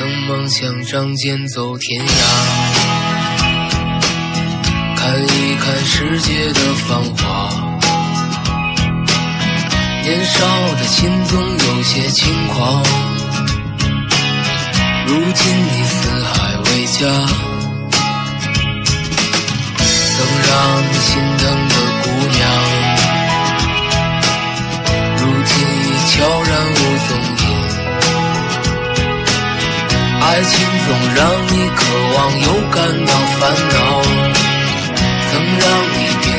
曾梦想仗剑走天涯，看一看世界的繁华。年少的心总有些轻狂，如今你四海为家，曾让你心疼爱情总让你渴望又感到烦恼，曾让你。